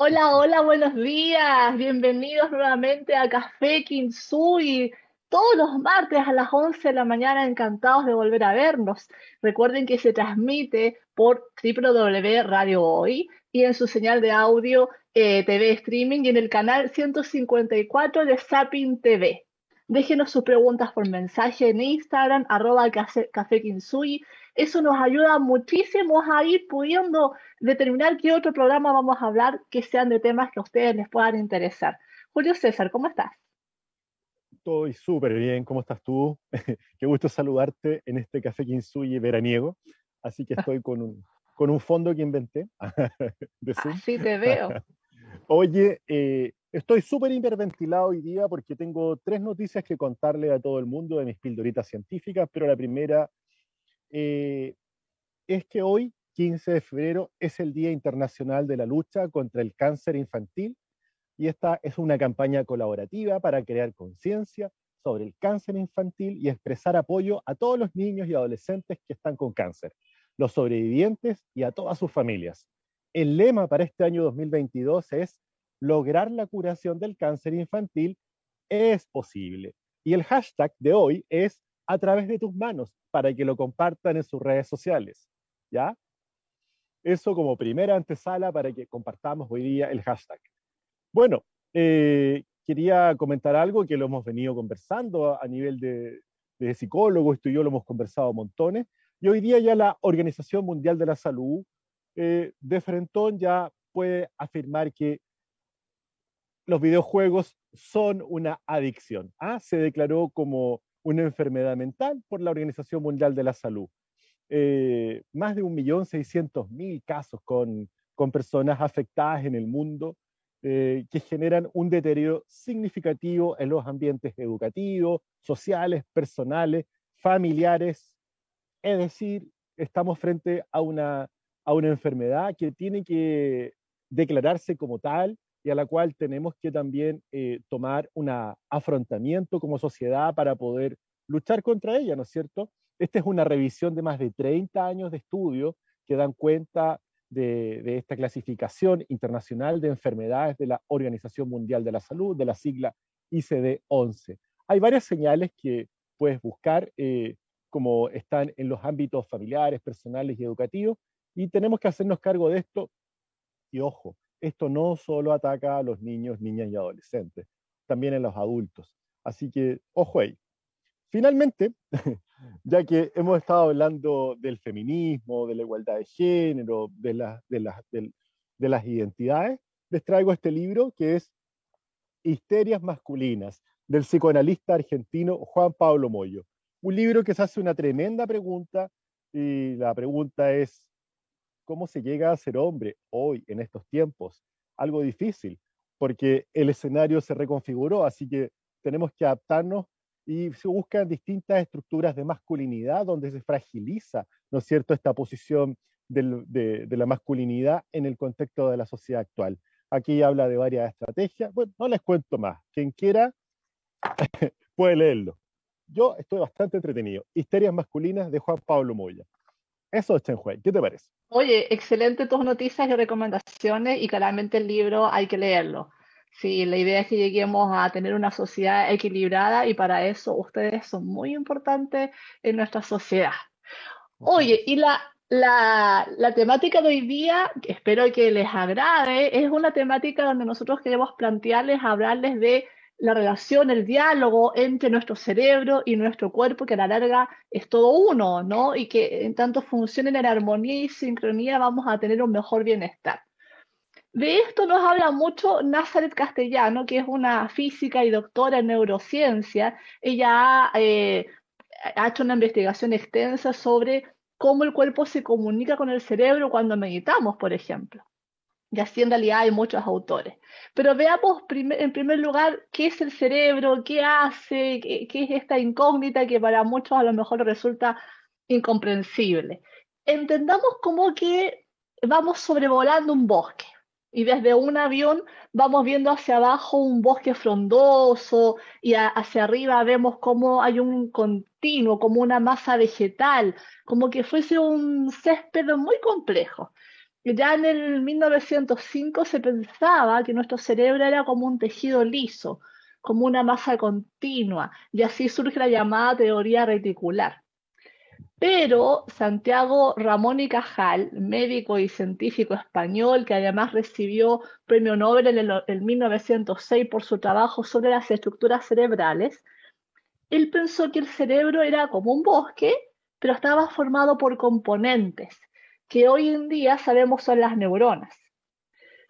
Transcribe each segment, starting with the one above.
Hola, hola, buenos días. Bienvenidos nuevamente a Café Kinsui. Todos los martes a las 11 de la mañana, encantados de volver a vernos. Recuerden que se transmite por www Radio Hoy y en su señal de audio eh, TV Streaming y en el canal 154 de Sapin TV. Déjenos sus preguntas por mensaje en Instagram, arroba. Eso nos ayuda muchísimo a ir pudiendo determinar qué otro programa vamos a hablar que sean de temas que a ustedes les puedan interesar. Julio César, ¿cómo estás? Estoy súper bien, ¿cómo estás tú? qué gusto saludarte en este Café Kinsui veraniego. Así que estoy con un, con un fondo que inventé. de Zoom. Así te veo. Oye, eh, Estoy súper hiperventilado hoy día porque tengo tres noticias que contarle a todo el mundo de mis pildoritas científicas, pero la primera eh, es que hoy, 15 de febrero, es el Día Internacional de la Lucha contra el Cáncer Infantil y esta es una campaña colaborativa para crear conciencia sobre el cáncer infantil y expresar apoyo a todos los niños y adolescentes que están con cáncer, los sobrevivientes y a todas sus familias. El lema para este año 2022 es lograr la curación del cáncer infantil es posible. Y el hashtag de hoy es a través de tus manos para que lo compartan en sus redes sociales. ¿Ya? Eso como primera antesala para que compartamos hoy día el hashtag. Bueno, eh, quería comentar algo que lo hemos venido conversando a, nivel de, psicólogos, tú y yo lo hemos conversado montones, y hoy día ya la Organización Mundial de la Salud eh, de Frentón ya puede afirmar que los videojuegos son una adicción. ¿ah? Se declaró como una enfermedad mental por la Organización Mundial de la Salud. Eh, más de 1.600.000 casos con, con personas afectadas en el mundo eh, que generan un deterioro significativo en los ambientes educativos, sociales, personales, familiares. Es decir, estamos frente a una, a una enfermedad que tiene que declararse como tal y a la cual tenemos que también eh, tomar un afrontamiento como sociedad para poder luchar contra ella, ¿no es cierto? Esta es una revisión de más de 30 años de estudio que dan cuenta de, esta clasificación internacional de enfermedades de la Organización Mundial de la Salud, de la sigla ICD-11. Hay varias señales que puedes buscar, eh, como están en los ámbitos familiares, personales y educativos, y tenemos que hacernos cargo de esto. Y ojo, esto no solo ataca a los niños, niñas y adolescentes, también a los adultos. Así que, ojo ahí. Finalmente, ya que hemos estado hablando del feminismo, de la igualdad de género, de, de las identidades, les traigo este libro que es Histerias masculinas, del psicoanalista argentino Juan Pablo Moyo. Un libro que se hace una tremenda pregunta y la pregunta es, cómo se llega a ser hombre hoy, en estos tiempos. Algo difícil, porque el escenario se reconfiguró, así que tenemos que adaptarnos y se buscan distintas estructuras de masculinidad donde se fragiliza, ¿no es cierto?, esta posición de, la masculinidad en el contexto de la sociedad actual. Aquí habla de varias estrategias. Bueno, no les cuento más. Quien quiera puede leerlo. Yo estoy bastante entretenido. Histerias masculinas de Juan Pablo Moya. Eso es Chenhui. ¿Qué te parece? Oye, excelente tus noticias y recomendaciones y claramente el libro hay que leerlo. Sí, la idea es que lleguemos a tener una sociedad equilibrada y para eso ustedes son muy importantes en nuestra sociedad. Oye, y la, la, la, temática de hoy día, espero que les agrade, es una temática donde nosotros queremos plantearles, hablarles de la relación, el diálogo entre nuestro cerebro y nuestro cuerpo, que a la larga es todo uno, ¿no? Y que en tanto funcionen en armonía y sincronía vamos a tener un mejor bienestar. De esto nos habla mucho Nazaret Castellano, que es una física y doctora en neurociencia. Ella eh, ha hecho una investigación extensa sobre cómo el cuerpo se comunica con el cerebro cuando meditamos, por ejemplo. Y así en realidad hay muchos autores. Pero veamos en primer lugar qué es el cerebro, qué hace, qué, es esta incógnita que para muchos a lo mejor resulta incomprensible. Entendamos como que vamos sobrevolando un bosque y desde un avión vamos viendo hacia abajo un bosque frondoso y hacia arriba vemos como hay un continuo, como una masa vegetal, como que fuese un césped muy complejo. Ya en el 1905 se pensaba que nuestro cerebro era como un tejido liso, como una masa continua, y así surge la llamada teoría reticular. Pero Santiago Ramón y Cajal, médico y científico español, que además recibió premio Nobel en el 1906 por su trabajo sobre las estructuras cerebrales, él pensó que el cerebro era como un bosque, pero estaba formado por componentes, que hoy en día sabemos son las neuronas.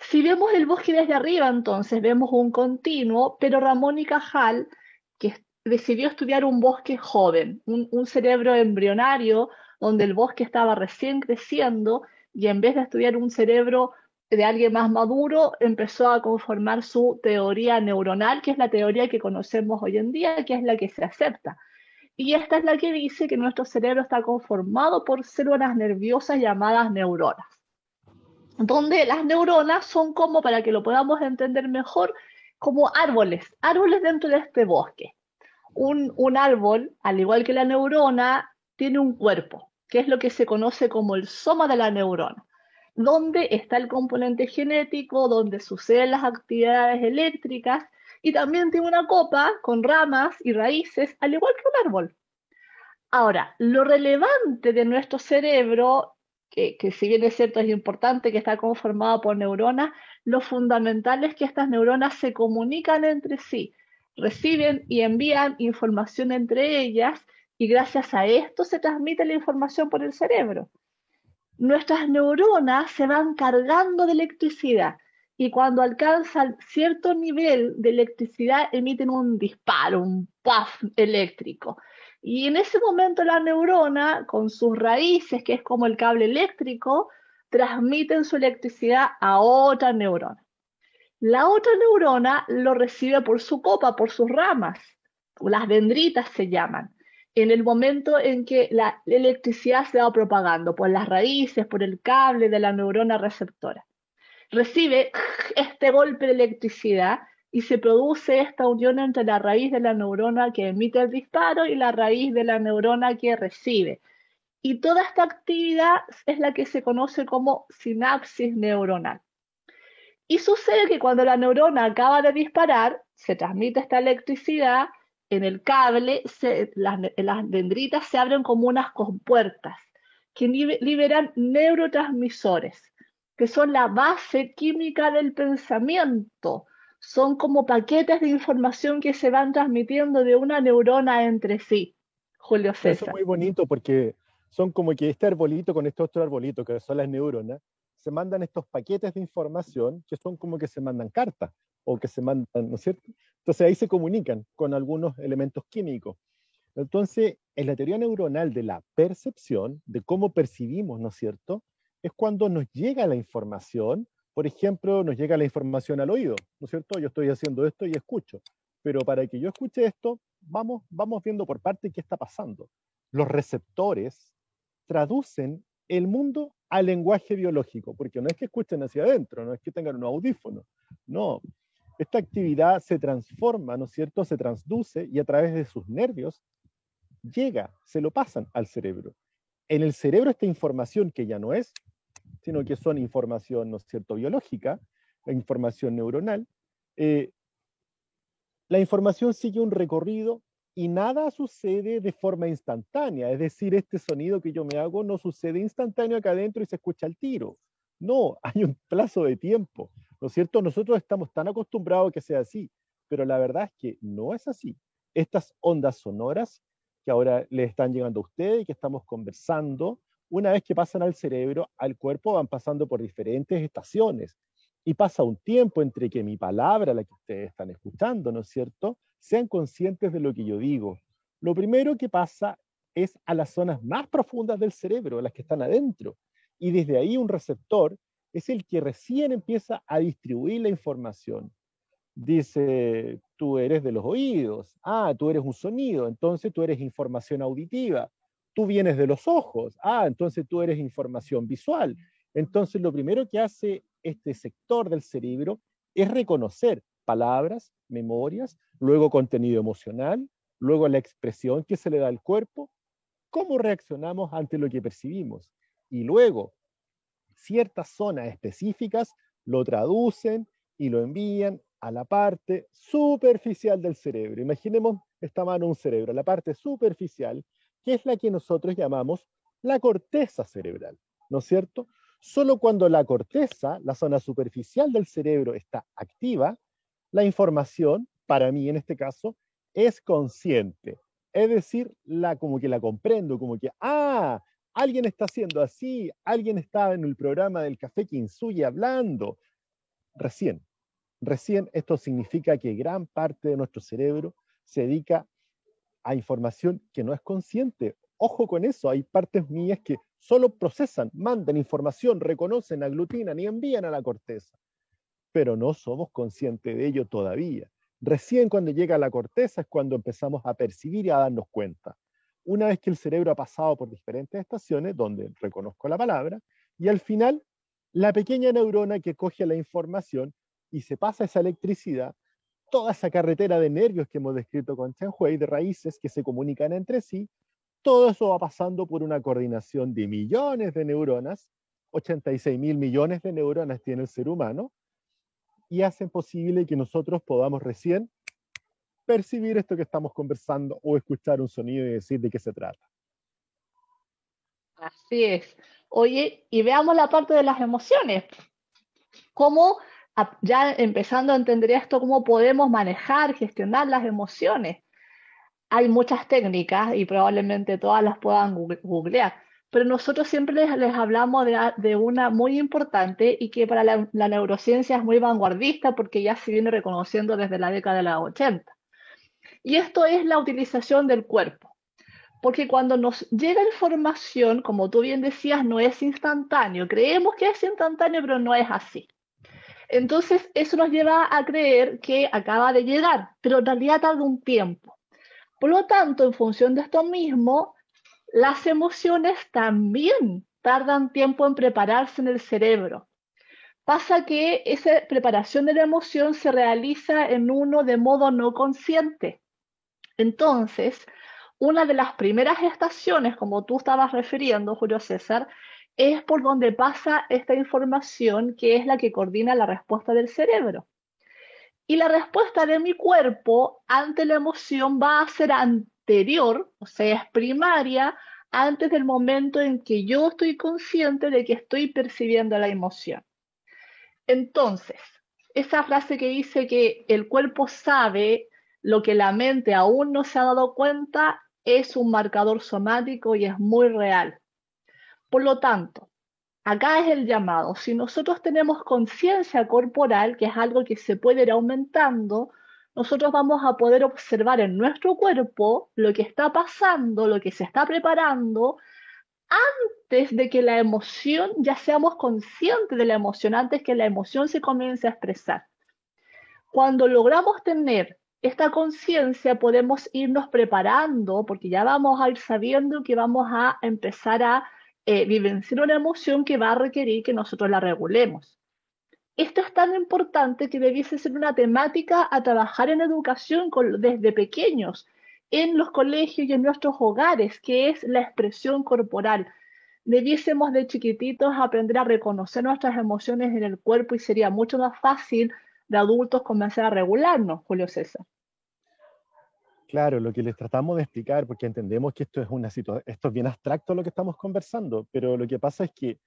Si vemos el bosque desde arriba, entonces vemos un continuo, pero Ramón y Cajal, que decidió estudiar un bosque joven, un, un cerebro embrionario, donde el bosque estaba recién creciendo, y en vez de estudiar un cerebro de alguien más maduro, empezó a conformar su teoría neuronal, que es la teoría que conocemos hoy en día, que es la que se acepta. Y esta es la que dice que nuestro cerebro está conformado por células nerviosas llamadas neuronas. Donde las neuronas son como, para que lo podamos entender mejor, como árboles, árboles dentro de este bosque. Un, un árbol, al igual que la neurona, tiene un cuerpo, que es lo que se conoce como el soma de la neurona donde está el componente genético, donde suceden las actividades eléctricas y también tiene una copa con ramas y raíces, al igual que un árbol. Ahora, lo relevante de nuestro cerebro, que, si bien es cierto es importante que está conformado por neuronas, lo fundamental es que estas neuronas se comunican entre sí, reciben y envían información entre ellas y gracias a esto se transmite la información por el cerebro nuestras neuronas se van cargando de electricidad y cuando alcanzan cierto nivel de electricidad emiten un disparo, un puff eléctrico. Y en ese momento la neurona, con sus raíces, que es como el cable eléctrico, transmiten su electricidad a otra neurona. La otra neurona lo recibe por su copa, por sus ramas, las dendritas se llaman en el momento en que la electricidad se va propagando por las raíces, por el cable de la neurona receptora. Recibe este golpe de electricidad y se produce esta unión entre la raíz de la neurona que emite el disparo y la raíz de la neurona que recibe. Y toda esta actividad es la que se conoce como sinapsis neuronal. Y sucede que cuando la neurona acaba de disparar, se transmite esta electricidad en el cable las, dendritas se abren como unas compuertas que liberan neurotransmisores, que son la base química del pensamiento. Son como paquetes de información que se van transmitiendo de una neurona entre sí. Julio César. Eso es muy bonito porque son como que este arbolito con este otro arbolito, que son las neuronas, se mandan estos paquetes de información que son como que se mandan cartas o que se mandan, ¿no es cierto? Entonces ahí se comunican con algunos elementos químicos. Entonces, en la teoría neuronal de la percepción, de cómo percibimos, ¿no es cierto? Es cuando nos llega la información, por ejemplo, nos llega la información al oído, ¿no es cierto? Yo estoy haciendo esto y escucho, pero para que yo escuche esto, vamos, vamos viendo por parte qué está pasando. Los receptores traducen el mundo al lenguaje biológico, porque no es que escuchen hacia adentro, no es que tengan un audífono, no. Esta actividad se transforma, ¿no es cierto? Se transduce y a través de sus nervios llega, se lo pasan al cerebro. En el cerebro esta información que ya no es, sino que son información, ¿no es cierto?, biológica, información neuronal, eh, la información sigue un recorrido y nada sucede de forma instantánea. Es decir, este sonido que yo me hago no sucede instantáneo acá adentro y se escucha al tiro. No, hay un plazo de tiempo. ¿No es cierto? Nosotros estamos tan acostumbrados a que sea así, pero la verdad es que no es así. Estas ondas sonoras que ahora le están llegando a ustedes y que estamos conversando, una vez que pasan al cerebro, al cuerpo, van pasando por diferentes estaciones. Y pasa un tiempo entre que mi palabra, la que ustedes están escuchando, ¿no es cierto?, sean conscientes de lo que yo digo. Lo primero que pasa es a las zonas más profundas del cerebro, las que están adentro. Y desde ahí un receptor es el que recién empieza a distribuir la información. Dice, tú eres de los oídos, ah, tú eres un sonido, entonces tú eres información auditiva. Tú vienes de los ojos, ah, entonces tú eres información visual. Entonces lo primero que hace este sector del cerebro es reconocer palabras, memorias, luego contenido emocional, luego la expresión que se le da al cuerpo, cómo reaccionamos ante lo que percibimos. Y luego, ciertas zonas específicas, lo traducen y lo envían a la parte superficial del cerebro. Imaginemos esta mano un cerebro, la parte superficial, que es la que nosotros llamamos la corteza cerebral, ¿no es cierto? Solo cuando la corteza, la zona superficial del cerebro, está activa, la información, para mí en este caso, es consciente. Es decir, la, como que la comprendo, como que, ah, alguien está haciendo así, alguien está en el programa del café Kinsuyi hablando. Recién, recién esto significa que gran parte de nuestro cerebro se dedica a información que no es consciente. Ojo con eso, hay partes mías que solo procesan, mandan información, reconocen, aglutinan y envían a la corteza, pero no somos conscientes de ello todavía. Recién cuando llega a la corteza es cuando empezamos a percibir y a darnos cuenta. Una vez que el cerebro ha pasado por diferentes estaciones, donde reconozco la palabra, y al final, la pequeña neurona que coge la información y se pasa esa electricidad, toda esa carretera de nervios que hemos descrito con Chen Hui, de raíces que se comunican entre sí, todo eso va pasando por una coordinación de millones de neuronas, 86 mil millones de neuronas tiene el ser humano, y hacen posible que nosotros podamos recién percibir esto que estamos conversando o escuchar un sonido y decir de qué se trata. Así es. Oye, y veamos la parte de las emociones. ¿Cómo, ya empezando a entender esto, cómo podemos manejar, gestionar las emociones? Hay muchas técnicas y probablemente todas las puedan googlear, pero nosotros siempre les, hablamos de, una muy importante y que para la, la, neurociencia es muy vanguardista porque ya se viene reconociendo desde la década de los 80. Y esto es la utilización del cuerpo. Porque cuando nos llega información, como tú bien decías, no es instantáneo. Creemos que es instantáneo, pero no es así. Entonces, eso nos lleva a creer que acaba de llegar, pero en realidad tarda un tiempo. Por lo tanto, en función de esto mismo, las emociones también tardan tiempo en prepararse en el cerebro. Pasa que esa preparación de la emoción se realiza en uno de modo no consciente. Entonces, una de las primeras estaciones, como tú estabas refiriendo, Julio César, es por donde pasa esta información que es la que coordina la respuesta del cerebro. Y la respuesta de mi cuerpo ante la emoción va a ser anterior, o sea, es primaria, antes del momento en que yo estoy consciente de que estoy percibiendo la emoción. Entonces, esa frase que dice que el cuerpo sabe lo que la mente aún no se ha dado cuenta es un marcador somático y es muy real. Por lo tanto, acá es el llamado. Si nosotros tenemos conciencia corporal, que es algo que se puede ir aumentando, nosotros vamos a poder observar en nuestro cuerpo lo que está pasando, lo que se está preparando, antes de que la emoción, ya seamos conscientes de la emoción, antes que la emoción se comience a expresar. Cuando logramos tener esta conciencia podemos irnos preparando porque ya vamos a ir sabiendo que vamos a empezar a eh, vivenciar una emoción que va a requerir que nosotros la regulemos. Esto es tan importante que debiese ser una temática a trabajar en educación desde pequeños, en los colegios y en nuestros hogares, que es la expresión corporal. Debiésemos de chiquititos aprender a reconocer nuestras emociones en el cuerpo y sería mucho más fácil de adultos comenzar a regularnos, Julio César. Claro, lo que les tratamos de explicar, porque entendemos que esto es una situación, esto es bien abstracto lo que estamos conversando, pero lo que pasa es que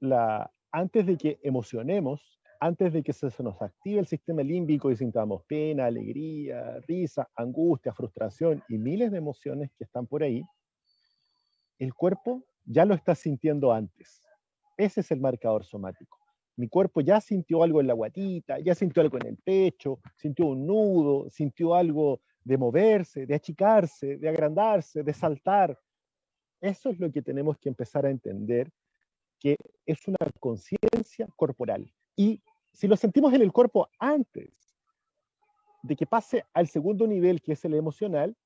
la, antes de que emocionemos, antes de que se, se nos active el sistema límbico y sintamos pena, alegría, risa, angustia, frustración y miles de emociones que están por ahí, el cuerpo ya lo está sintiendo antes. Ese es el marcador somático. Mi cuerpo ya sintió algo en la guatita, ya sintió algo en el pecho, sintió un nudo, sintió algo de moverse, de achicarse, de agrandarse, de saltar. Eso es lo que tenemos que empezar a entender, que es una conciencia corporal. Y si lo sentimos en el cuerpo antes de que pase al segundo nivel, que es el emocional,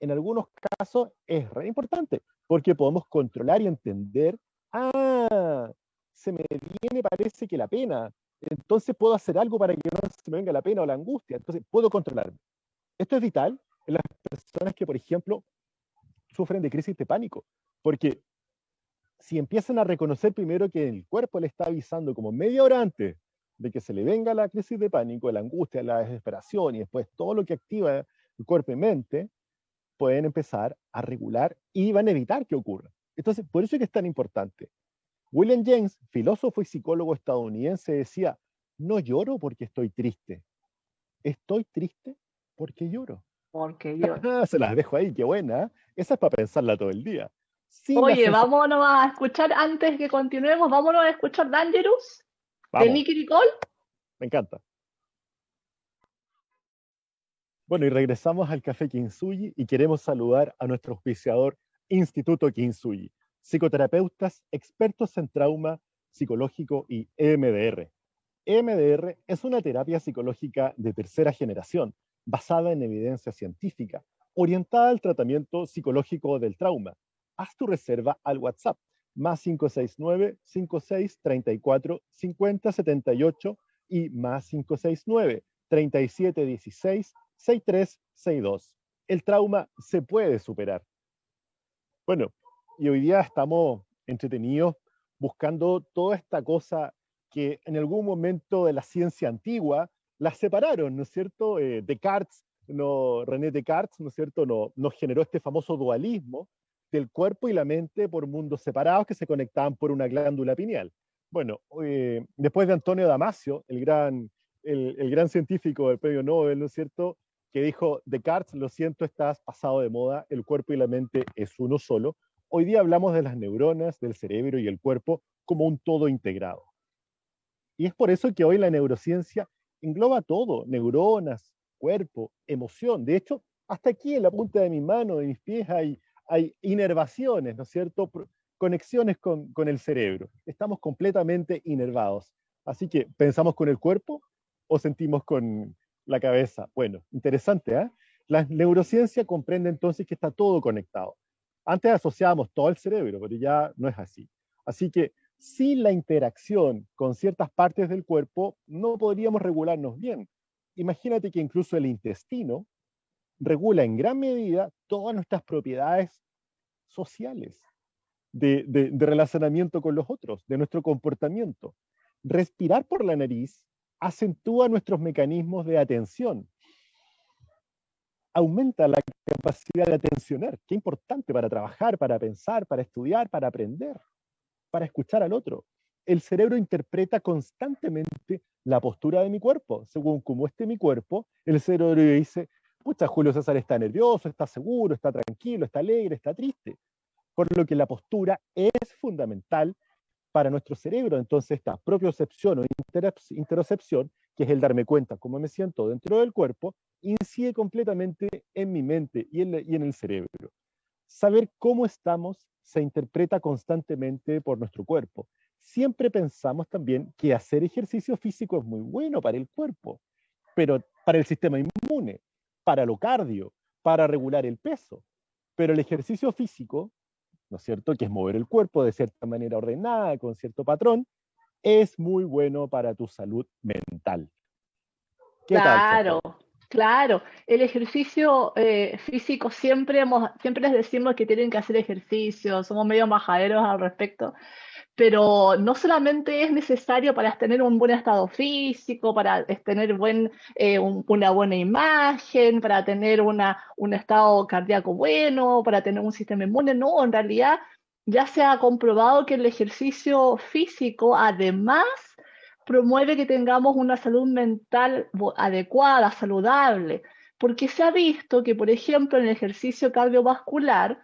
en algunos casos es re importante, porque podemos controlar y entender, ah, se me viene, parece que la pena. Entonces puedo hacer algo para que no se me venga la pena o la angustia. Entonces puedo controlarme. Esto es vital en las personas que, por ejemplo, sufren de crisis de pánico, porque si empiezan a reconocer primero que el cuerpo le está avisando como media hora antes de que se le venga la crisis de pánico, la angustia, la desesperación y después todo lo que activa el cuerpo y mente, pueden empezar a regular y van a evitar que ocurra. Entonces, por eso es que es tan importante. William James, filósofo y psicólogo estadounidense, decía, no lloro porque estoy triste, estoy triste porque lloro. Porque lloro. Se las dejo ahí, qué buena. ¿eh? Esa es para pensarla todo el día. Oye, vámonos a escuchar, antes que continuemos, vámonos a escuchar Dangerous de Nicky Nicole. Me encanta. Bueno, y regresamos al Café Kinsuyi y queremos saludar a nuestro auspiciador Instituto Kinsuyi, psicoterapeutas expertos en trauma psicológico y EMDR. EMDR es una terapia psicológica de tercera generación, basada en evidencia científica, orientada al tratamiento psicológico del trauma. Haz tu reserva al WhatsApp, más 569 5634 5078 y más 569 3716 6362. El trauma se puede superar. Bueno, y hoy día estamos entretenidos buscando toda esta cosa que en algún momento de la ciencia antigua la separaron, ¿no es cierto? Eh, Descartes, no, René Descartes, ¿no es cierto?, no, nos generó este famoso dualismo del cuerpo y la mente por mundos separados que se conectaban por una glándula pineal. Bueno, eh, después de Antonio Damasio, el gran, el, el gran científico del premio Nobel, ¿no es cierto?, que dijo, Descartes, lo siento, estás pasado de moda, el cuerpo y la mente es uno solo. Hoy día hablamos de las neuronas, del cerebro y el cuerpo como un todo integrado. Y es por eso que hoy la neurociencia engloba todo, neuronas, cuerpo, emoción. De hecho, hasta aquí en la punta de mi mano, de mis pies, hay, hay inervaciones, ¿no es cierto? Conexiones con, con el cerebro. Estamos completamente inervados. Así que, ¿pensamos con el cuerpo o sentimos con, la cabeza. Bueno, interesante, ¿eh? La neurociencia comprende entonces que está todo conectado. Antes asociábamos todo el cerebro, pero ya no es así. Así que sin la interacción con ciertas partes del cuerpo, no podríamos regularnos bien. Imagínate que incluso el intestino regula en gran medida todas nuestras propiedades sociales, de, de relacionamiento con los otros, de nuestro comportamiento. Respirar por la nariz acentúa nuestros mecanismos de atención, aumenta la capacidad de atencionar, qué importante para trabajar, para pensar, para estudiar, para aprender, para escuchar al otro. El cerebro interpreta constantemente la postura de mi cuerpo. Según cómo esté mi cuerpo, el cerebro dice, pucha, Julio César está nervioso, está seguro, está tranquilo, está alegre, está triste. Por lo que la postura es fundamental para nuestro cerebro. Entonces, esta propiocepción o interocepción, que es el darme cuenta cómo me siento dentro del cuerpo, incide completamente en mi mente y en, y en el cerebro. Saber cómo estamos se interpreta constantemente por nuestro cuerpo. Siempre pensamos también que hacer ejercicio físico es muy bueno para el cuerpo, pero para el sistema inmune, para lo cardio, para regular el peso. Pero el ejercicio físico ¿no es cierto? Que es mover el cuerpo de cierta manera ordenada, con cierto patrón, es muy bueno para tu salud mental. claro, claro. El ejercicio eh, físico siempre, hemos, siempre les decimos que tienen que hacer ejercicio, somos medio majaderos al respecto, pero no solamente es necesario para tener un buen estado físico, para tener buen, eh, una buena imagen, para tener una, un estado cardíaco bueno, para tener un sistema inmune, no, en realidad ya se ha comprobado que el ejercicio físico además promueve que tengamos una salud mental adecuada, saludable, porque se ha visto que, por ejemplo, en el ejercicio cardiovascular,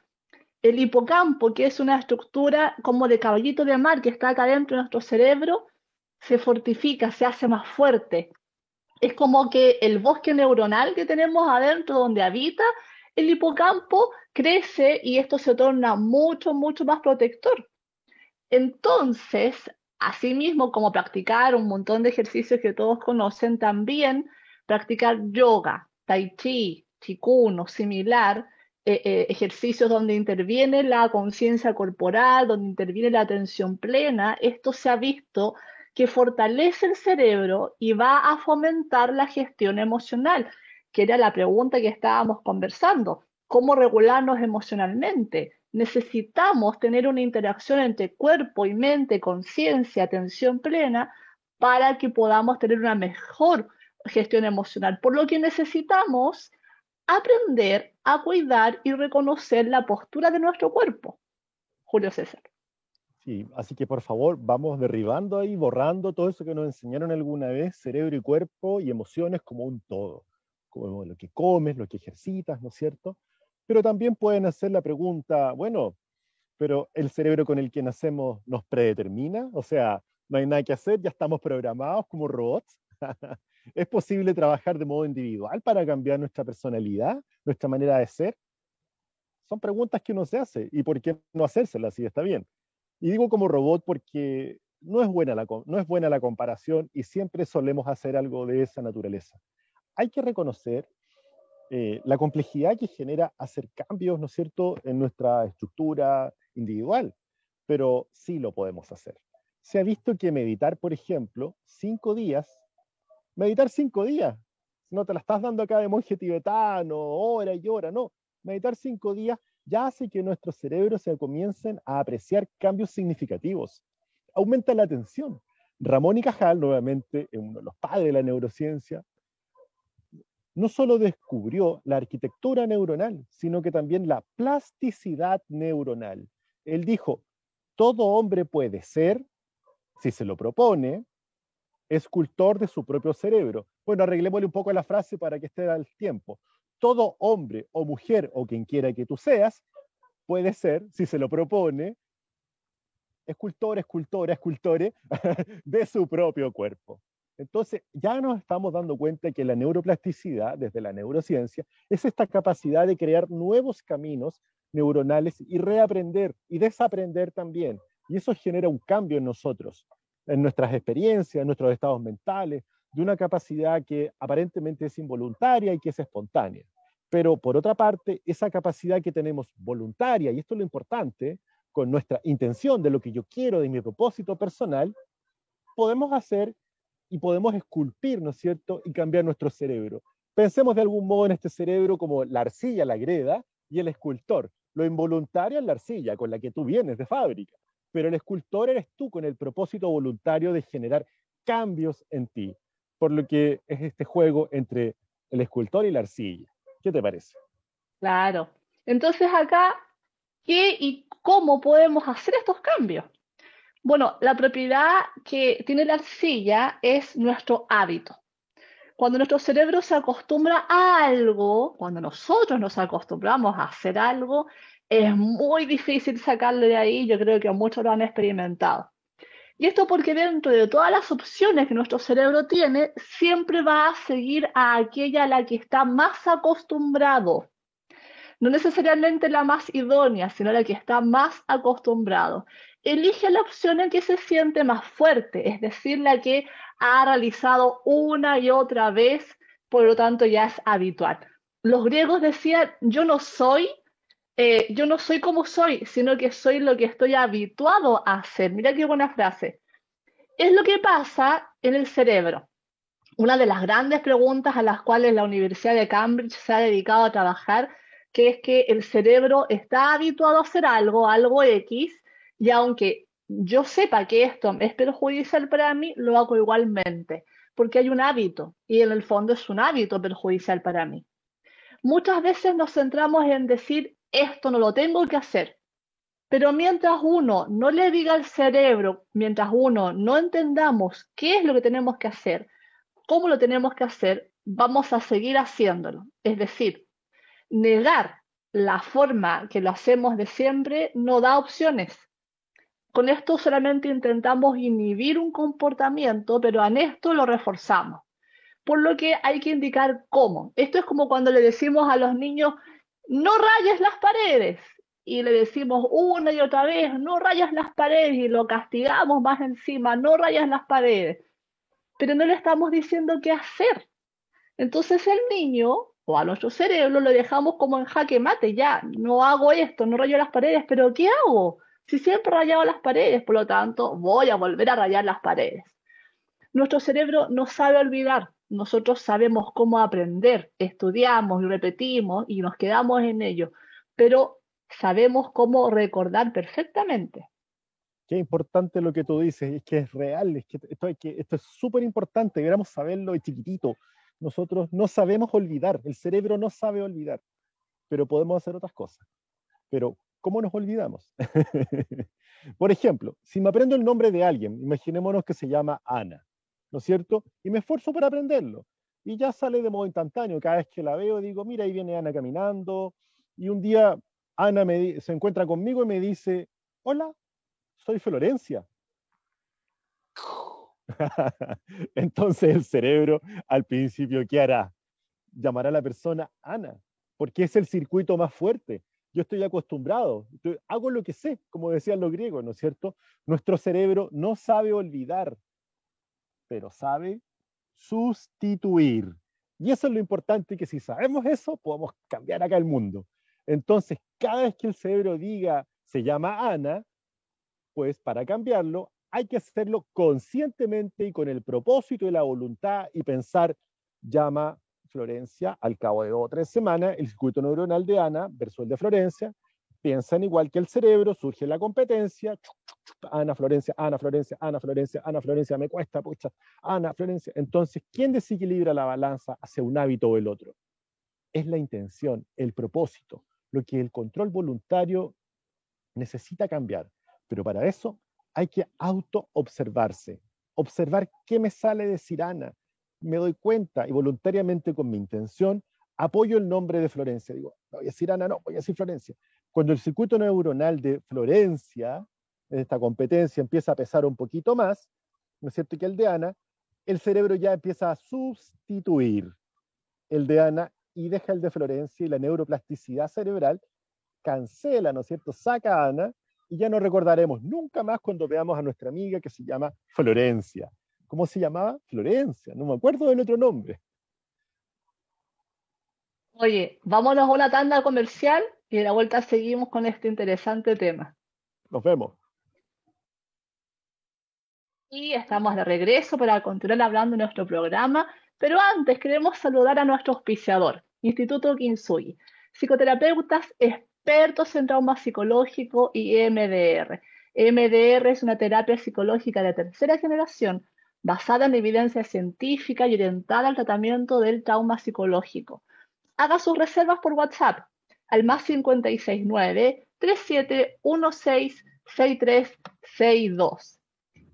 el hipocampo, que es una estructura como de caballito de mar que está acá dentro de nuestro cerebro, se fortifica, se hace más fuerte. Es como que el bosque neuronal que tenemos adentro, donde habita el hipocampo, crece y esto se torna mucho, mucho más protector. Entonces, asimismo como practicar un montón de ejercicios que todos conocen, también practicar yoga, tai chi, chikun o similar, eh, eh, ejercicios donde interviene la conciencia corporal, donde interviene la atención plena, esto se ha visto que fortalece el cerebro y va a fomentar la gestión emocional, que era la pregunta que estábamos conversando. ¿Cómo regularnos emocionalmente? Necesitamos tener una interacción entre cuerpo y mente, conciencia, atención plena, para que podamos tener una mejor gestión emocional. Por lo que necesitamos aprender a cuidar y reconocer la postura de nuestro cuerpo. Julio César. Sí, así que por favor vamos derribando ahí, borrando todo eso que nos enseñaron alguna vez, cerebro y cuerpo y emociones como un todo, como lo que comes, lo que ejercitas, ¿no es cierto? Pero también pueden hacer la pregunta, bueno, pero el cerebro con el que nacemos nos predetermina, o sea, no hay nada que hacer, ya estamos programados como robots. ¿Es posible trabajar de modo individual para cambiar nuestra personalidad, nuestra manera de ser? Son preguntas que uno se hace y por qué no hacérselas si está bien. Y digo como robot porque no es, buena la, no es buena la comparación y siempre solemos hacer algo de esa naturaleza. Hay que reconocer eh, la complejidad que genera hacer cambios, ¿no es cierto?, en nuestra estructura individual, pero sí lo podemos hacer. Se ha visto que meditar, por ejemplo, cinco días, meditar cinco días, no te la estás dando acá de monje tibetano, hora y hora, no, meditar cinco días ya hace que nuestros cerebros se comiencen a apreciar cambios significativos. Aumenta la atención. Ramón y Cajal, nuevamente uno de los padres de la neurociencia, no solo descubrió la arquitectura neuronal, sino que también la plasticidad neuronal. Él dijo, todo hombre puede ser, si se lo propone, escultor de su propio cerebro. Bueno, arreglémosle un poco la frase para que esté al tiempo. Todo hombre o mujer o quien quiera que tú seas puede ser, si se lo propone, escultor, escultora, escultore de su propio cuerpo. Entonces, ya nos estamos dando cuenta que la neuroplasticidad, desde la neurociencia, es esta capacidad de crear nuevos caminos neuronales y reaprender y desaprender también. Y eso genera un cambio en nosotros, en nuestras experiencias, en nuestros estados mentales, de una capacidad que aparentemente es involuntaria y que es espontánea. Pero por otra parte, esa capacidad que tenemos voluntaria, y esto es lo importante, con nuestra intención de lo que yo quiero, de mi propósito personal, podemos hacer y podemos esculpir, ¿no es cierto?, y cambiar nuestro cerebro. Pensemos de algún modo en este cerebro como la arcilla, la greda, y el escultor. Lo involuntario es la arcilla, con la que tú vienes de fábrica, pero el escultor eres tú con el propósito voluntario de generar cambios en ti, por lo que es este juego entre el escultor y la arcilla. ¿Qué te parece? Claro. Entonces acá, ¿qué y cómo podemos hacer estos cambios? Bueno, la propiedad que tiene la arcilla es nuestro hábito. Cuando nuestro cerebro se acostumbra a algo, cuando nosotros nos acostumbramos a hacer algo, es muy difícil sacarlo de ahí. Yo creo que muchos lo han experimentado. Y esto porque dentro de todas las opciones que nuestro cerebro tiene, siempre va a seguir a aquella a la que está más acostumbrado. No necesariamente la más idónea, sino la que está más acostumbrado elige la opción en que se siente más fuerte, es decir, la que ha realizado una y otra vez, por lo tanto ya es habitual. Los griegos decían, yo no soy, eh, yo no soy como soy, sino que soy lo que estoy habituado a hacer. Mira qué buena frase. Es lo que pasa en el cerebro. Una de las grandes preguntas a las cuales la Universidad de Cambridge se ha dedicado a trabajar, que es que el cerebro está habituado a hacer algo, algo X, y aunque yo sepa que esto es perjudicial para mí, lo hago igualmente, porque hay un hábito y en el fondo es un hábito perjudicial para mí. Muchas veces nos centramos en decir, esto no lo tengo que hacer, pero mientras uno no le diga al cerebro, mientras uno no entendamos qué es lo que tenemos que hacer, cómo lo tenemos que hacer, vamos a seguir haciéndolo. Es decir, negar la forma que lo hacemos de siempre no da opciones. Con esto solamente intentamos inhibir un comportamiento, pero en esto lo reforzamos. Por lo que hay que indicar cómo. Esto es como cuando le decimos a los niños, no rayes las paredes. Y le decimos una y otra vez, no rayas las paredes y lo castigamos más encima, no rayas las paredes. Pero no le estamos diciendo qué hacer. Entonces el niño o a nuestro cerebro lo dejamos como en jaque mate, ya, no hago esto, no rayo las paredes, pero ¿qué hago? Si siempre he rayado las paredes, por lo tanto, voy a volver a rayar las paredes. Nuestro cerebro no sabe olvidar. Nosotros sabemos cómo aprender, estudiamos y repetimos y nos quedamos en ello. Pero sabemos cómo recordar perfectamente. Qué importante lo que tú dices, es que es real, es que esto, que, esto es súper importante, deberíamos saberlo de chiquitito. Nosotros no sabemos olvidar, el cerebro no sabe olvidar, pero podemos hacer otras cosas. Pero, ¿cómo nos olvidamos? Por ejemplo, si me aprendo el nombre de alguien, imaginémonos que se llama Ana, ¿no es cierto? Y me esfuerzo por aprenderlo. Y ya sale de modo instantáneo. Cada vez que la veo, digo, mira, ahí viene Ana caminando. Y un día Ana se encuentra conmigo y me dice, hola, soy Florencia. Entonces el cerebro al principio, ¿qué hará? Llamará a la persona Ana, porque es el circuito más fuerte. Yo estoy acostumbrado, hago lo que sé, como decían los griegos, ¿no es cierto? Nuestro cerebro no sabe olvidar, pero sabe sustituir. Y eso es lo importante, que si sabemos eso, podemos cambiar acá el mundo. Entonces, cada vez que el cerebro diga, se llama Ana, pues para cambiarlo hay que hacerlo conscientemente y con el propósito y la voluntad y pensar, llama Florencia al cabo de dos o tres semanas, el circuito neuronal de Ana versus el de Florencia, piensan igual que el cerebro, surge la competencia, Ana Florencia, Ana Florencia, Ana Florencia, Ana Florencia, me cuesta, pucha, Ana Florencia. Entonces, ¿quién desequilibra la balanza hacia un hábito o el otro? Es la intención, el propósito, lo que el control voluntario necesita cambiar. Pero para eso hay que auto-observarse, observar qué me sale decir Ana. Me doy cuenta y voluntariamente con mi intención apoyo el nombre de Florencia. Digo, no voy a decir Ana, no, voy a decir Florencia. Cuando el circuito neuronal de Florencia, esta competencia, empieza a pesar un poquito más, ¿no es cierto?, que el de Ana, el cerebro ya empieza a sustituir el de Ana y deja el de Florencia y la neuroplasticidad cerebral cancela, ¿no es cierto?, saca Ana y ya no recordaremos nunca más cuando veamos a nuestra amiga que se llama Florencia. ¿Cómo se llamaba? Florencia, no me acuerdo del otro nombre. Oye, vámonos a una tanda comercial y de la vuelta seguimos con este interesante tema. Nos vemos. Y estamos de regreso para continuar hablando de nuestro programa, pero antes queremos saludar a nuestro auspiciador, Instituto Kinsui, psicoterapeutas expertos en trauma psicológico y EMDR. EMDR es una terapia psicológica de tercera generación basada en evidencia científica y orientada al tratamiento del trauma psicológico. Haga sus reservas por WhatsApp al más 569 3716 6362.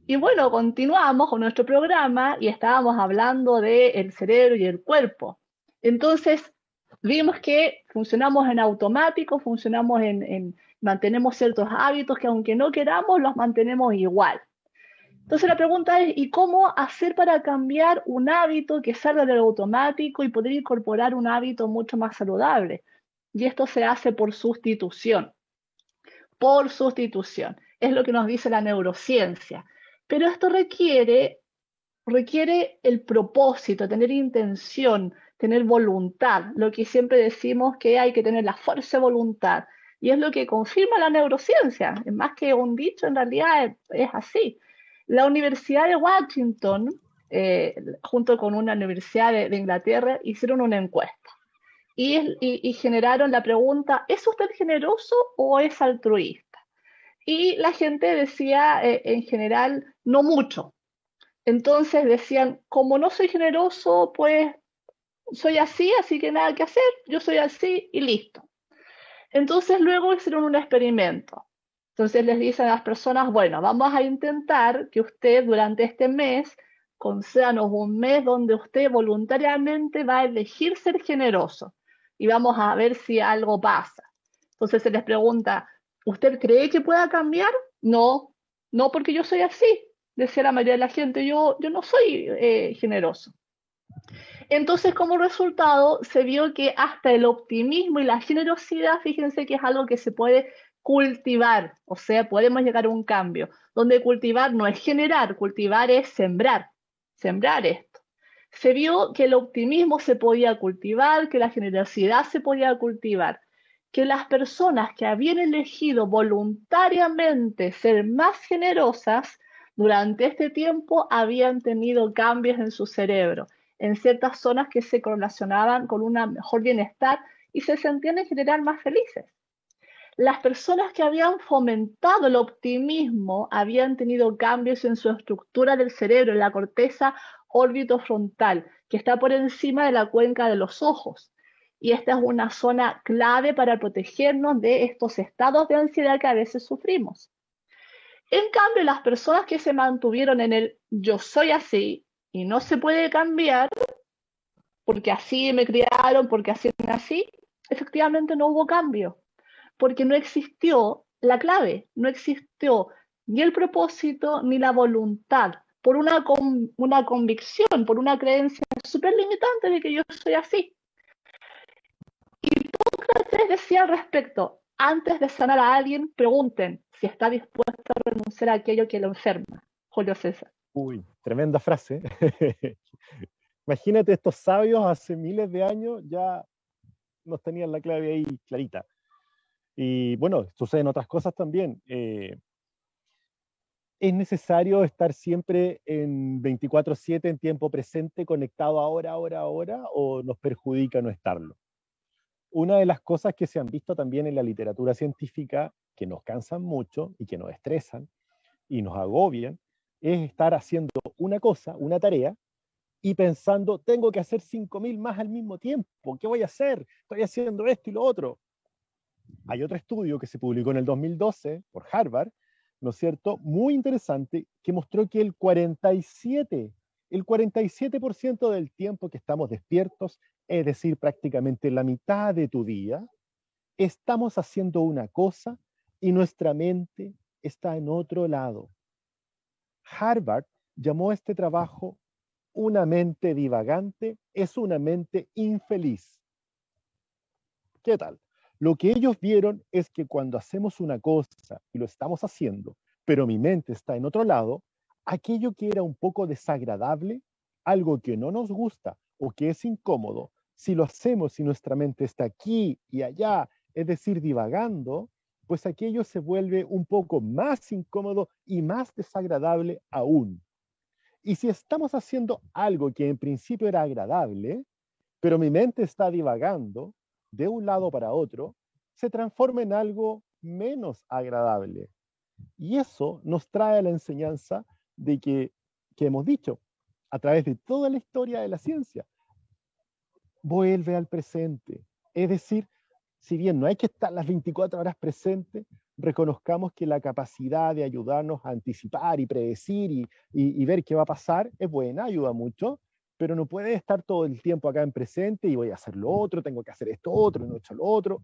Y bueno, continuamos con nuestro programa y estábamos hablando del cerebro y el cuerpo. Entonces, vimos que funcionamos en automático, funcionamos en, mantenemos ciertos hábitos que aunque no queramos, los mantenemos igual. Entonces la pregunta es, ¿y cómo hacer para cambiar un hábito que salga del automático y poder incorporar un hábito mucho más saludable? Y esto se hace por sustitución. Por sustitución. Es lo que nos dice la neurociencia. Pero esto requiere, requiere el propósito, tener intención, tener voluntad, lo que siempre decimos que hay que tener la fuerza de voluntad. Y es lo que confirma la neurociencia. Es más que un dicho, en realidad es, así. La Universidad de Washington, eh, junto con una universidad de, Inglaterra, hicieron una encuesta y, generaron la pregunta, ¿es usted generoso o es altruista? Y la gente decía eh, en general, no mucho. Entonces decían, como no soy generoso, pues soy así, así que nada que hacer, yo soy así y listo. Entonces luego hicieron un experimento. Entonces les dicen a las personas, bueno, vamos a intentar que usted durante este mes concédanos un mes donde usted voluntariamente va a elegir ser generoso y vamos a ver si algo pasa. Entonces se les pregunta, ¿usted cree que pueda cambiar? No, no porque yo soy así, decía la mayoría de la gente, yo, yo no soy eh, generoso. Entonces, como resultado, se vio que hasta el optimismo y la generosidad, fíjense que es algo que se puede cultivar, o sea, podemos llegar a un cambio, donde cultivar no es generar, cultivar es sembrar, sembrar esto. Se vio que el optimismo se podía cultivar, que la generosidad se podía cultivar, que las personas que habían elegido voluntariamente ser más generosas durante este tiempo habían tenido cambios en su cerebro en ciertas zonas que se correlacionaban con un mejor bienestar y se sentían en general más felices. Las personas que habían fomentado el optimismo habían tenido cambios en su estructura del cerebro, en la corteza órbito-frontal, que está por encima de la cuenca de los ojos. Y esta es una zona clave para protegernos de estos estados de ansiedad que a veces sufrimos. En cambio, las personas que se mantuvieron en el yo soy así y no se puede cambiar, porque así me criaron, porque así nací, efectivamente no hubo cambio, porque no existió la clave, no existió ni el propósito ni la voluntad, por una, una convicción, por una creencia súper limitante de que yo soy así. Hipócrates decía al respecto, antes de sanar a alguien, pregunten si está dispuesto a renunciar a aquello que lo enferma. Julio César. Uy, tremenda frase. Imagínate, estos sabios hace miles de años ya nos tenían la clave ahí clarita. Y bueno, suceden otras cosas también. Eh, es necesario estar siempre en 24/7 en tiempo presente, conectado ahora, ahora, ahora, o nos perjudica no estarlo. Una de las cosas que se han visto también en la literatura científica, que nos cansan mucho y que nos estresan y nos agobian, es estar haciendo una cosa, una tarea, y pensando, tengo que hacer 5.000 más al mismo tiempo, ¿qué voy a hacer? Estoy haciendo esto y lo otro. Hay otro estudio que se publicó en el 2012 por Harvard, ¿no es cierto? Muy interesante, que mostró que el 47, el 47% del tiempo que estamos despiertos, es decir, prácticamente la mitad de tu día, estamos haciendo una cosa y nuestra mente está en otro lado. Harvard llamó a este trabajo una mente divagante es una mente infeliz. ¿Qué tal? Lo que ellos vieron es que cuando hacemos una cosa y lo estamos haciendo, pero mi mente está en otro lado, aquello que era un poco desagradable, algo que no nos gusta o que es incómodo, si lo hacemos y nuestra mente está aquí y allá, es decir, divagando, pues aquello se vuelve un poco más incómodo y más desagradable aún. Y si estamos haciendo algo que en principio era agradable, pero mi mente está divagando de un lado para otro, se transforma en algo menos agradable. Y eso nos trae la enseñanza de que, que hemos dicho a través de toda la historia de la ciencia. Vuelve al presente. Es decir, si bien no hay que estar las 24 horas presente, reconozcamos que la capacidad de ayudarnos a anticipar y predecir y, ver qué va a pasar es buena, ayuda mucho, pero no puede estar todo el tiempo acá en presente y voy a hacer lo otro, tengo que hacer esto otro, no he hecho lo otro.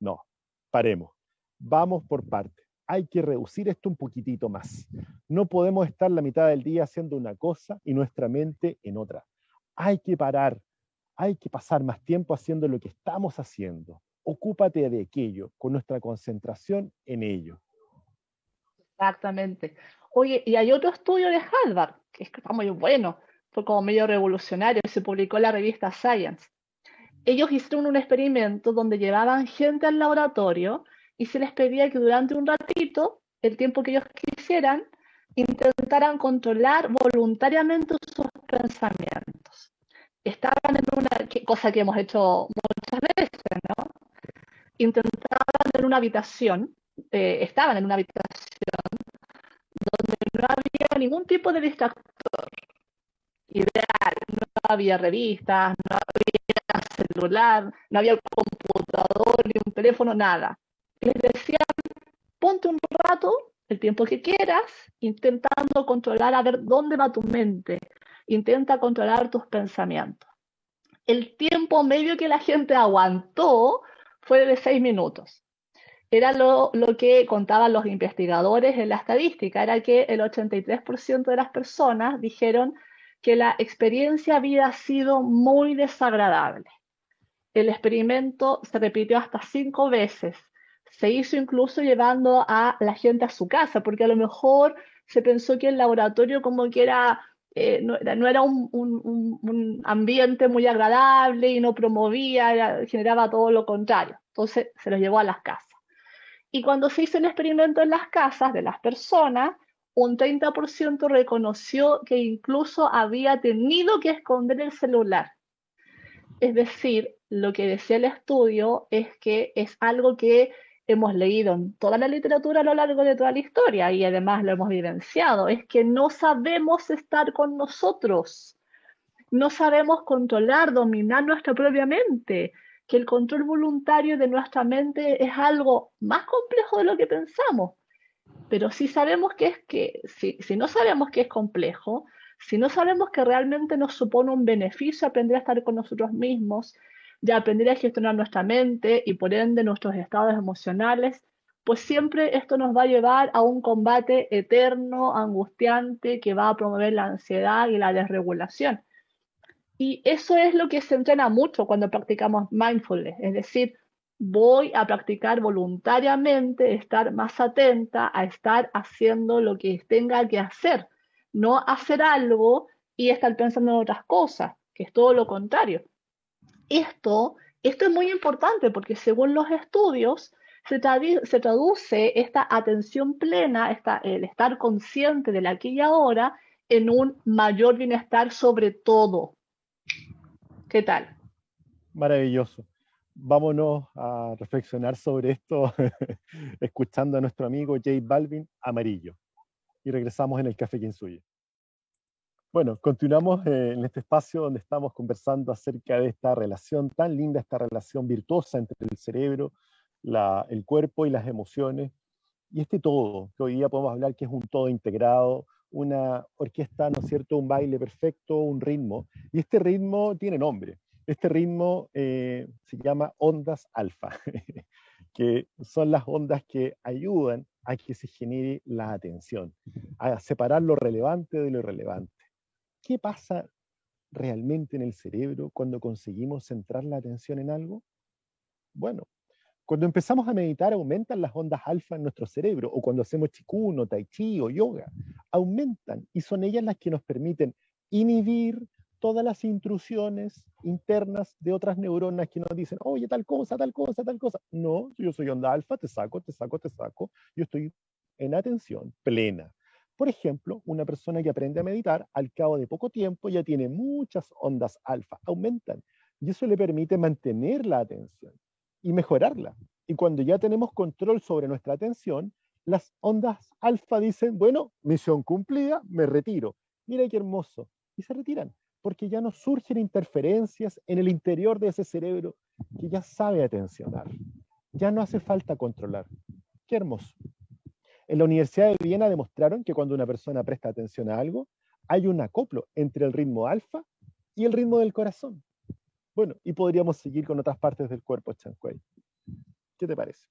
No, paremos. Vamos por parte. Hay que reducir esto un poquitito más. No podemos estar la mitad del día haciendo una cosa y nuestra mente en otra. Hay que parar. Hay que pasar más tiempo haciendo lo que estamos haciendo ocúpate de aquello, con nuestra concentración en ello. Exactamente. Oye, y hay otro estudio de Harvard, que está muy bueno, como medio revolucionario, se publicó en la revista Science. Ellos hicieron un experimento donde llevaban gente al laboratorio y se les pedía que durante un ratito, el tiempo que ellos quisieran, intentaran controlar voluntariamente sus pensamientos. Estaban en una cosa que hemos hecho muchas veces, ¿no? intentaban en una habitación, eh, estaban en una habitación donde no había ningún tipo de distractor. No había revistas, no había celular, no había computador, ni un teléfono, nada. Les decían, ponte un rato, el tiempo que quieras, intentando controlar a ver dónde va tu mente. Intenta controlar tus pensamientos. El tiempo medio que la gente aguantó fue de seis minutos. Era lo, que contaban los investigadores en la estadística, era que el 83% de las personas dijeron que la experiencia había sido muy desagradable. El experimento se repitió hasta cinco veces. Se hizo incluso llevando a la gente a su casa, porque a lo mejor se pensó que el laboratorio como que era eh, no, era un, ambiente muy agradable y no promovía, generaba todo lo contrario. Entonces se los llevó a las casas. Y cuando se hizo el experimento en las casas de las personas, un 30% reconoció que incluso había tenido que esconder el celular. Es decir, lo que decía el estudio es que es algo que hemos leído en toda la literatura a lo largo de toda la historia y además lo hemos vivenciado, es que no sabemos estar con nosotros, no sabemos controlar, dominar nuestra propia mente, que el control voluntario de nuestra mente es algo más complejo de lo que pensamos. Pero si sabemos que es que, si, si no sabemos que es complejo, si no sabemos que realmente nos supone un beneficio aprender a estar con nosotros mismos, de aprender a gestionar nuestra mente y por ende nuestros estados emocionales, pues siempre esto nos va a llevar a un combate eterno, angustiante, que va a promover la ansiedad y la desregulación. Y eso es lo que se entrena mucho cuando practicamos mindfulness, es decir, voy a practicar voluntariamente, estar más atenta a estar haciendo lo que tenga que hacer, no hacer algo y estar pensando en otras cosas, que es todo lo contrario. Esto, esto es muy importante porque según los estudios se, traduce esta atención plena, esta, el estar consciente de la aquí y ahora en un mayor bienestar sobre todo. ¿Qué tal? Maravilloso. Vámonos a reflexionar sobre esto escuchando a nuestro amigo Jay Balvin, Amarillo. Y regresamos en el Café Kinsuye. Bueno, continuamos eh, en este espacio donde estamos conversando acerca de esta relación tan linda, esta relación virtuosa entre el cerebro, el cuerpo y las emociones. Y este todo, que hoy día podemos hablar que es un todo integrado, una orquesta, ¿no cierto?, un baile perfecto, un ritmo. Y este ritmo tiene nombre. Este ritmo eh, se llama ondas alfa, que son las ondas que ayudan a que se genere la atención, a separar lo relevante de lo irrelevante. ¿Qué pasa realmente en el cerebro cuando conseguimos centrar la atención en algo? Bueno, cuando empezamos a meditar, aumentan las ondas alfa en nuestro cerebro, o cuando hacemos chikuno, tai chi o yoga, aumentan y son ellas las que nos permiten inhibir todas las intrusiones internas de otras neuronas que nos dicen, oye, tal cosa, tal cosa, tal cosa. No, yo soy onda alfa, te saco, te saco, te saco. Yo estoy en atención plena. Por ejemplo, una persona que aprende a meditar, al cabo de poco tiempo ya tiene muchas ondas alfa, aumentan. Y eso le permite mantener la atención y mejorarla. Y cuando ya tenemos control sobre nuestra atención, las ondas alfa dicen, bueno, misión cumplida, me retiro. Mira qué hermoso. Y se retiran, porque ya no surgen interferencias en el interior de ese cerebro que ya sabe atencionar. Ya no hace falta controlar. Qué hermoso. En la Universidad de Viena demostraron que cuando una persona presta atención a algo, hay un acoplo entre el ritmo alfa y el ritmo del corazón. Bueno, y podríamos seguir con otras partes del cuerpo, Chanquay. ¿Qué te parece?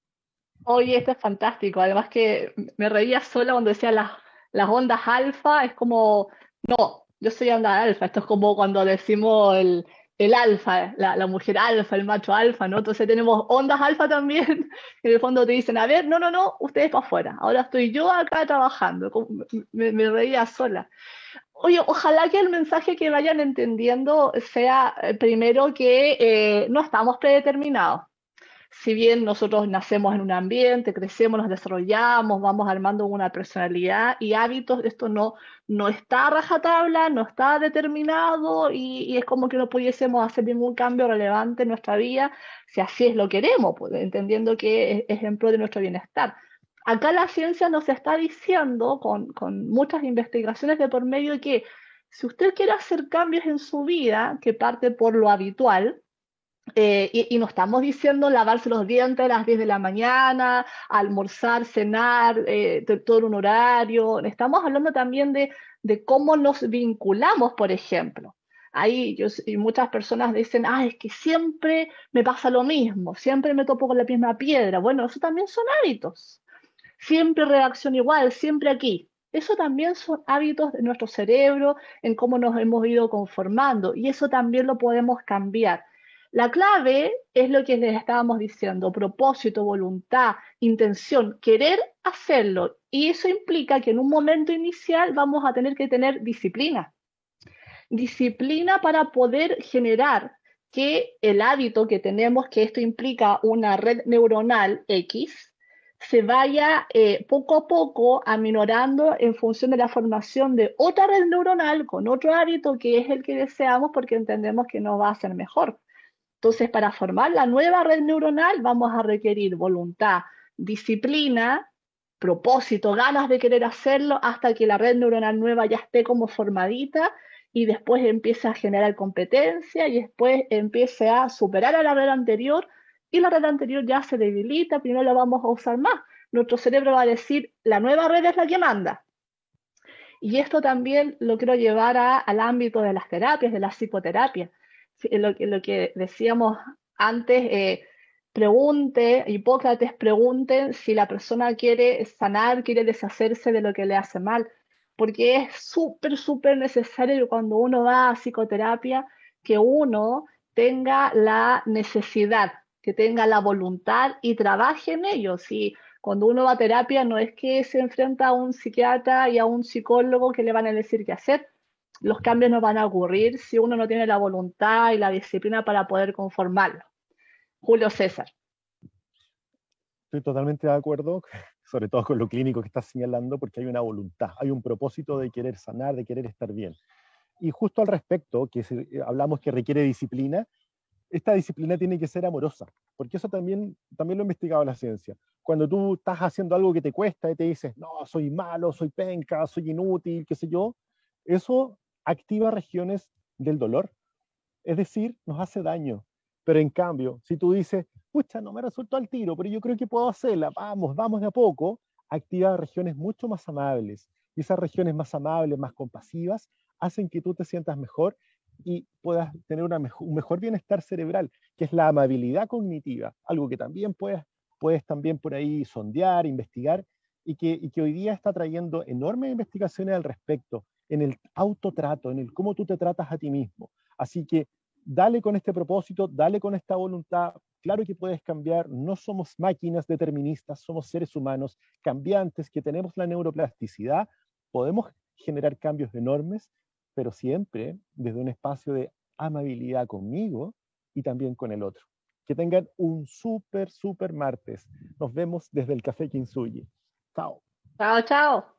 Oye, esto es fantástico. Además que me reía sola cuando decía las, las ondas alfa, es como, no, yo soy onda alfa. Esto es como cuando decimos el, el alfa, la, mujer alfa, el macho alfa, ¿no? Entonces tenemos ondas alfa también. En el fondo te dicen, a ver, no, no, no, ustedes para afuera. Ahora estoy yo acá trabajando. Me, me reía sola. Oye, ojalá que el mensaje que vayan entendiendo sea eh, primero que eh, no estamos predeterminados. Si bien nosotros nacemos en un ambiente, crecemos, nos desarrollamos, vamos armando una personalidad y hábitos, esto no, no está a rajatabla, no está determinado y, y, es como que no pudiésemos hacer ningún cambio relevante en nuestra vida si así es lo queremos, pues, entendiendo que es ejemplo de nuestro bienestar. Acá la ciencia nos está diciendo, con, con muchas investigaciones de por medio, que si usted quiere hacer cambios en su vida, que parte por lo habitual, eh, y, y, no estamos diciendo lavarse los dientes a las 10 de la mañana, almorzar, cenar, eh, todo un horario. Estamos hablando también de, cómo nos vinculamos, por ejemplo. Ahí muchas personas dicen, ah, es que siempre me pasa lo mismo, siempre me topo con la misma piedra. Bueno, eso también son hábitos siempre reacción igual, siempre aquí. Eso también son hábitos de nuestro cerebro, en cómo nos hemos ido conformando, y eso también lo podemos cambiar. La clave es lo que les estábamos diciendo, propósito, voluntad, intención, querer hacerlo. Y eso implica que en un momento inicial vamos a tener que tener disciplina. Disciplina para poder generar que el hábito que tenemos, que esto implica una red neuronal X, se vaya eh, poco a poco aminorando en función de la formación de otra red neuronal con otro hábito que es el que deseamos porque entendemos que nos va a hacer mejor. Entonces, para formar la nueva red neuronal vamos a requerir voluntad, disciplina, propósito, ganas de querer hacerlo hasta que la red neuronal nueva ya esté como formadita y después empiece a generar competencia y después empiece a superar a la red anterior y la red anterior ya se debilita, primero la vamos a usar más. Nuestro cerebro va a decir, la nueva red es la que manda. Y esto también lo quiero llevar al ámbito de las terapias, de la psicoterapia. Lo, que decíamos antes, eh, pregunte, Hipócrates pregunten si la persona quiere sanar, quiere deshacerse de lo que le hace mal, porque es súper, súper necesario cuando uno va a psicoterapia que uno tenga la necesidad, que tenga la voluntad y trabaje en ello. Si cuando uno va a terapia no es que se enfrenta a un psiquiatra y a un psicólogo que le van a decir qué hacer. Los cambios no van a ocurrir si uno no tiene la voluntad y la disciplina para poder conformarlo. Julio César. Estoy totalmente de acuerdo, sobre todo con lo clínico que estás señalando, porque hay una voluntad, hay un propósito de querer sanar, de querer estar bien. Y justo al respecto, que hablamos que requiere disciplina, esta disciplina tiene que ser amorosa, porque eso también, también lo ha investigado la ciencia. Cuando tú estás haciendo algo que te cuesta y te dices, no, soy malo, soy penca, soy inútil, qué sé yo, eso activa regiones del dolor. Es decir, nos hace daño. Pero en cambio, si tú dices, pucha, no me resultó al tiro, pero yo creo que puedo hacerla, vamos, vamos de a poco, activa regiones mucho más amables. Y esas regiones más amables, más compasivas, hacen que tú te sientas mejor y puedas tener un mejor bienestar cerebral, que es la amabilidad cognitiva, algo que también puedes, puedes también por ahí sondear, investigar, y que, y que hoy día está trayendo enormes investigaciones al respecto, en el autotrato, en el cómo tú te tratas a ti mismo. Así que dale con este propósito, dale con esta voluntad. Claro que puedes cambiar, no somos máquinas deterministas, somos seres humanos cambiantes que tenemos la neuroplasticidad, podemos generar cambios enormes pero siempre desde un espacio de amabilidad conmigo y también con el otro. Que tengan un súper, súper martes. Nos vemos desde el Café Kinsuyi. Chao. Chao, chao.